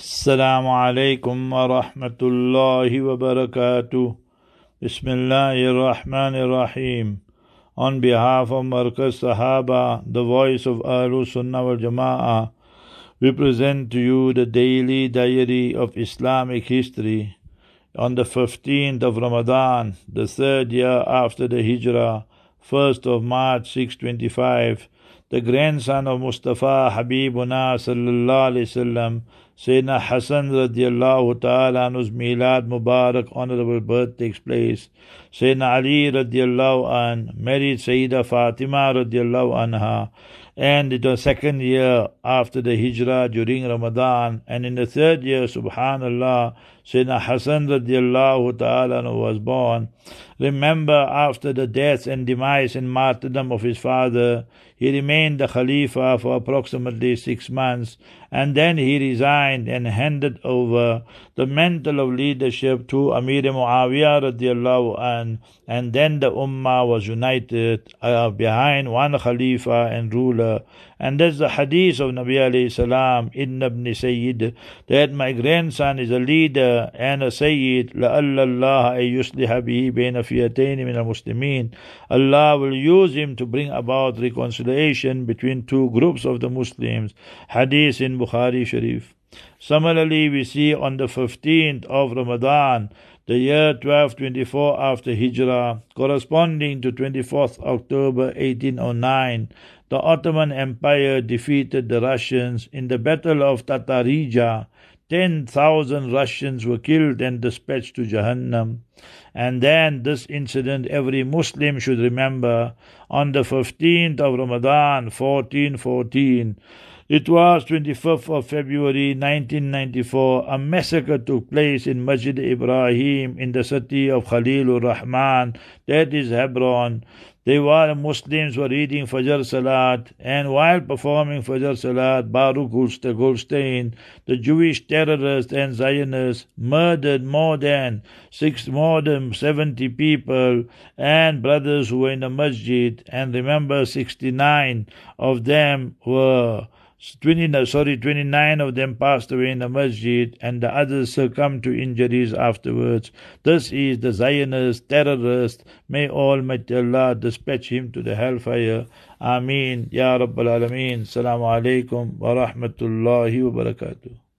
السلام عليكم ورحمة الله وبركاته بسم الله الرحمن الرحيم On behalf of Markaz Sahaba, the voice of Ahlu Sunnah wal Jama'ah, we present to you the daily diary of Islamic history on the 15th of Ramadan, the third year after the Hijrah, 1st of March 625, the grandson of Mustafa Habibuna sallallahu alayhi wasallam Sayyidina Hassan radiallahu ta'ala anhu's Milad Mubarak honorable birth takes place. Sayyidina Ali radiallahu an married Sayyida Fatima radiallahu anha and it was second year after the hijrah during Ramadan and in the third year subhanallah Sayyidina Hassan radiallahu ta'ala was born. Remember after the death and demise and martyrdom of his father he remained the Khalifa for approximately six months and then he resigned and handed over the mantle of leadership to Amir Muawiyah radiallahu an and then the Ummah was united uh, behind one Khalifa and ruler and that's the hadith of Nabi alayhi salam, Inna ibn Sayyid, that my grandson is a leader and a Sayyid, لَأَلَّ اللَّهَ أَن يُصْلِحَ بِهِ بَيْنَ فِيَتَيْنِ مِنَ الْمُسْلِمِينَ Allah will use him to bring about reconciliation between two groups of the Muslims. Hadith in Bukhari Sharif. Similarly, we see on the 15th of Ramadan, the year 1224 after Hijrah, corresponding to 24th October 1809, the Ottoman Empire defeated the Russians in the Battle of Tatarija. 10,000 Russians were killed and dispatched to Jahannam. And then this incident every Muslim should remember on the 15th of Ramadan 1414. It was 25th of February 1994. A massacre took place in Masjid Ibrahim in the city of Khalilur Rahman, that is Hebron. They were Muslims were reading Fajr Salat, and while performing Fajr Salat, Baruch Goldstein, the Jewish terrorists and Zionists, murdered more than six, more than seventy people and brothers who were in the masjid. And remember, sixty-nine of them were 20, sorry, 29 of them passed away in the masjid and the others succumbed to injuries afterwards. This is the Zionist terrorist. May Almighty Allah dispatch him to the hellfire. Ameen. Ya Rabbal Alameen. Assalamu alaikum wa rahmatullahi wa barakatuh.